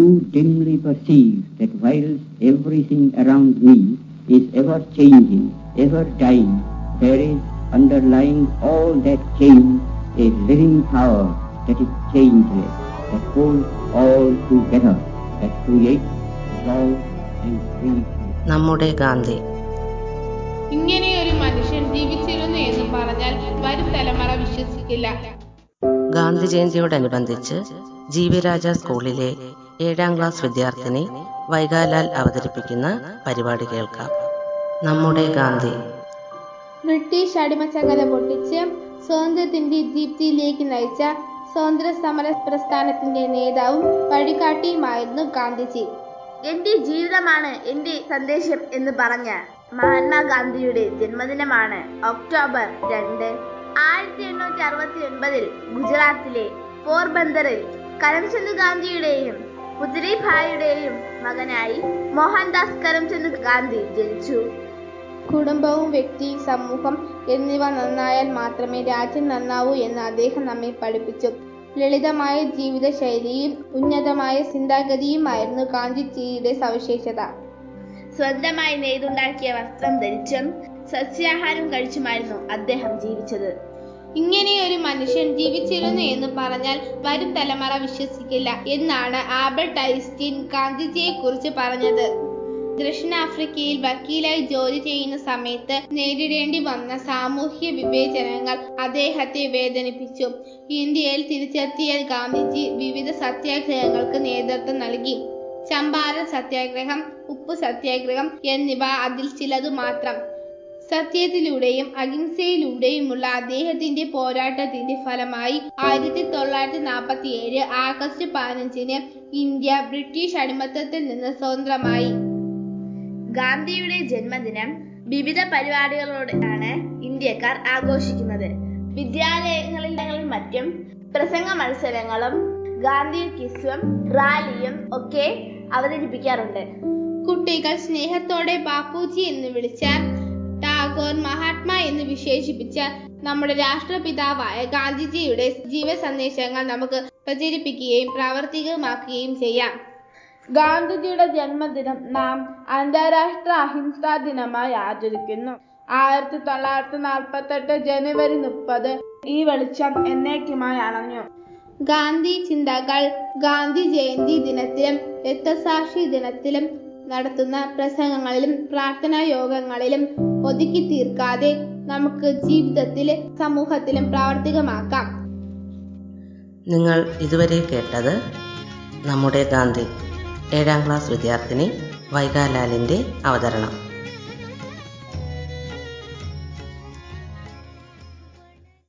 dimly perceive that whilst everything around me is ever changing, ever dying, there is underlying all that change a living power that is changeless, that holds all together, that creates, resolves, and frees. നമ്മുടെ ഗാന്ധി ഇങ്ങനെയൊരു മനുഷ്യൻ ജീവിച്ചിരുന്നു എന്ന് പറഞ്ഞാൽ വരും തലമുറ വിശ്വസിക്കില്ല Gandhi ജയന്തിയോടനുബന്ധിച്ച് G V രാജ സ്കൂളിലെ ഏഴാം ക്ലാസ് വിദ്യാർത്ഥിനി വൈകാലാൽ അവതരിപ്പിക്കുന്ന പരിപാടി കേൾക്കാം. നമ്മുടെ ഗാന്ധി. ബ്രിട്ടീഷ് അടിമച്ചങ്ങല പൊട്ടിച്ച് സ്വാതന്ത്ര്യത്തിന്റെ ദീപ്തിയിലേക്ക് നയിച്ച സ്വാതന്ത്ര്യ സമര പ്രസ്ഥാനത്തിന്റെ നേതാവും വഴികാട്ടിയുമായിരുന്നു ഗാന്ധിജി. എന്റെ ജീവിതമാണ് എന്റെ സന്ദേശം എന്ന് പറഞ്ഞ മഹാത്മാഗാന്ധിയുടെ ജന്മദിനമാണ് ഒക്ടോബർ രണ്ട്. ആയിരത്തി എണ്ണൂറ്റി അറുപത്തി ഒൻപതിൽ ഗുജറാത്തിലെ പോർബന്ദറിൽ കരംചന്ദ് ഗാന്ധിയുടെയും പുത്രിഭായിയുടെയും മകനായി മോഹൻദാസ് കരംചന്ദ് ഗാന്ധി ജനിച്ചു. കുടുംബവും വ്യക്തി സമൂഹം എന്നിവ നന്നായാൽ മാത്രമേ രാജ്യം നന്നാവൂ എന്ന് അദ്ദേഹം നമ്മെ പഠിപ്പിച്ചു. ലളിതമായ ജീവിതശൈലിയും ഉന്നതമായ ചിന്താഗതിയുമായിരുന്നു ഗാന്ധിജിയുടെ സവിശേഷത. സ്വന്തമായി നെയ്തുണ്ടാക്കിയ വസ്ത്രം ധരിച്ചും സസ്യാഹാരം കഴിച്ചുമായിരുന്നു അദ്ദേഹം ജീവിച്ചത്. ഇങ്ങനെയൊരു മനുഷ്യൻ ജീവിച്ചിരുന്നു എന്ന് പറഞ്ഞാൽ വരും തലമുറ വിശ്വസിക്കില്ല എന്നാണ് ആൽബർട്ട് ഐൻസ്റ്റീൻ ഗാന്ധിജിയെക്കുറിച്ച് പറഞ്ഞത്. ദക്ഷിണാഫ്രിക്കയിൽ വക്കീലായി ജോലി ചെയ്യുന്ന സമയത്ത് നേരിടേണ്ടി വന്ന സാമൂഹ്യ വിവേചനങ്ങൾ അദ്ദേഹത്തെ വേദനിപ്പിച്ചു. ഇന്ത്യയിൽ തിരിച്ചെത്തിയ ഗാന്ധിജി വിവിധ സത്യാഗ്രഹങ്ങൾക്ക് നേതൃത്വം നൽകി. ചമ്പാരൻ സത്യാഗ്രഹം ഉപ്പു സത്യാഗ്രഹം എന്നിവ അതിൽ ചിലതു മാത്രം. സത്യത്തിലൂടെയും അഹിംസയിലൂടെയുമുള്ള അദ്ദേഹത്തിന്റെ പോരാട്ടത്തിന്റെ ഫലമായി ആയിരത്തി തൊള്ളായിരത്തി നാൽപ്പത്തി ഏഴ് ആഗസ്റ്റ് പതിനഞ്ചിന് ഇന്ത്യ ബ്രിട്ടീഷ് അടിമത്തത്തിൽ നിന്ന് സ്വതന്ത്രമായി. ഗാന്ധിയുടെ ജന്മദിനം വിവിധ പരിപാടികളോടെയാണ് ഇന്ത്യക്കാർ ആഘോഷിക്കുന്നത്. വിദ്യാലയങ്ങളിലും മറ്റും പ്രസംഗ മത്സരങ്ങളും ഗാന്ധി കിസ്വം റാലിയും ഒക്കെ അവതരിപ്പിക്കാറുണ്ട്. കുട്ടികൾ സ്നേഹത്തോടെ ബാപ്പുജി എന്ന് വിളിച്ചാൽ ടാഗോർ മഹാത്മാ എന്ന് വിശേഷിപ്പിച്ച നമ്മുടെ രാഷ്ട്രപിതാവായ ഗാന്ധിജിയുടെ ജീവ സന്ദേശങ്ങൾ നമുക്ക് പ്രചരിപ്പിക്കുകയും പ്രാവർത്തികമാക്കുകയും ചെയ്യാം. ഗാന്ധിജിയുടെ ജന്മദിനം നാം അന്താരാഷ്ട്ര അഹിംസാ ദിനമായി ആചരിക്കുന്നു. ആയിരത്തി തൊള്ളായിരത്തി നാൽപ്പത്തെട്ട് ജനുവരി മുപ്പത് ഈ വെളിച്ചം എന്നേക്കുമായി അണഞ്ഞു. ഗാന്ധി ചിന്തകൾ ഗാന്ധി ജയന്തി ദിനത്തിലും രക്തസാക്ഷി ദിനത്തിലും നടത്തുന്ന പ്രസംഗങ്ങളിലും പ്രാർത്ഥനാ യോഗങ്ങളിലും ഒതുക്കി തീർക്കാതെ നമുക്ക് ജീവിതത്തിലും സമൂഹത്തിലും പ്രാവർത്തികമാക്കാം. നിങ്ങൾ ഇതുവരെ കേട്ടത് നമ്മുടെ ഗാന്ധി ഏഴാം ക്ലാസ് വിദ്യാർത്ഥിനി വൈകാലാലിന്റെ അവതരണം.